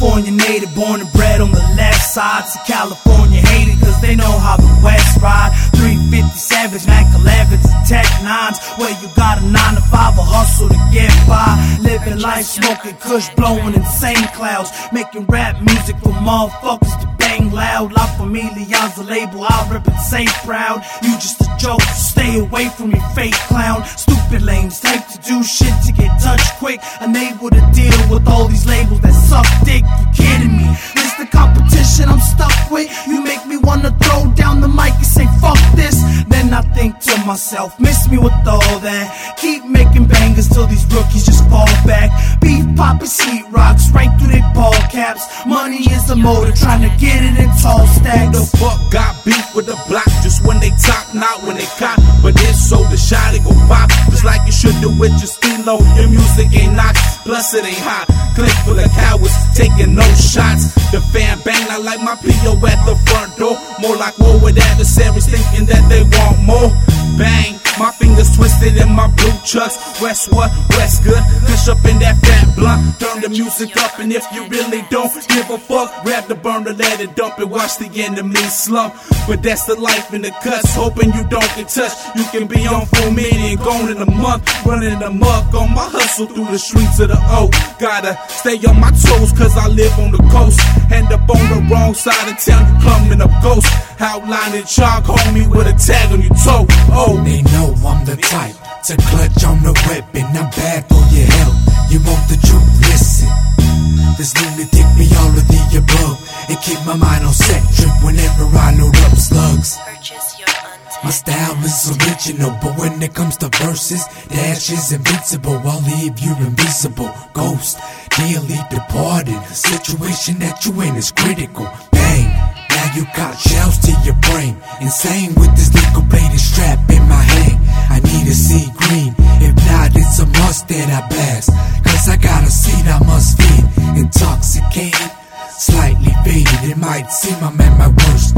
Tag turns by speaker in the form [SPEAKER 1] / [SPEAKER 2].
[SPEAKER 1] born and bred on the left side. To California hate it cause they know how the West ride. 350 Savage, Mac 11s, and Tech 9s. Where you got a 9 to 5, a hustle to get by. Living life, smoking kush, blowing insane clouds. Making rap music for motherfuckers to bang loud. La Familia's a label, I rip it safe proud. You just a joke, stay away from me, fake clown. Stupid lames take to do shit to get touched quick. Unable to deal with all these labels that suck dick. You kidding me? This the competition I'm stuck with. You make me wanna throw down the mic and say fuck this. Then I think to myself, miss me with all that. Keep making bangers till these rookies just fall back. Beef poppin' sheet rocks right through their ball caps. Money is the motor, trying to get it in tall
[SPEAKER 2] Who
[SPEAKER 1] stacks.
[SPEAKER 2] the fuck got beef with the block just when they talk, not when they cop? But it's so the shot it go pop, just like you should do with your stilo. Your music ain't knock, plus it ain't hot. Click for the cowards, taking no shots. The fan bang, I like my PO at the front door. More like war with adversaries, thinking that they want more. Bang, my fingers twisted in my blue chucks. Westwood, Westgood, push up in that fat blunt. The music up, and if you really don't give a fuck, grab the burner, let it dump it, watch the enemy slump. But that's the life in the cuts, hoping you don't get touched. You can be on full meeting, gone in a month, running amok on my hustle through the streets of the O. Gotta stay on my toes, cause I live on the coast. End up on the wrong side of town, you coming up ghost. Outlining chalk, homie, with a tag on your toe. Oh,
[SPEAKER 3] They know I'm the type to clutch on the weapon. I'm bad for your health. You want the truth? Listen. This lunatic be all of the above. And keep my mind on set trip whenever I load up slugs.
[SPEAKER 4] Purchase your
[SPEAKER 3] My style is original, but when it comes to verses, Dash is invincible. I'll leave you invisible. Ghost, nearly departed. The situation that you in is critical. Bang, now you got shells to your brain. Insane with this nickel plated strap in my hand. I need to see green. Not, it's a must that I blast. Cause I got a seat I must feed. Intoxicated, slightly faded. It might seem I'm at my worst.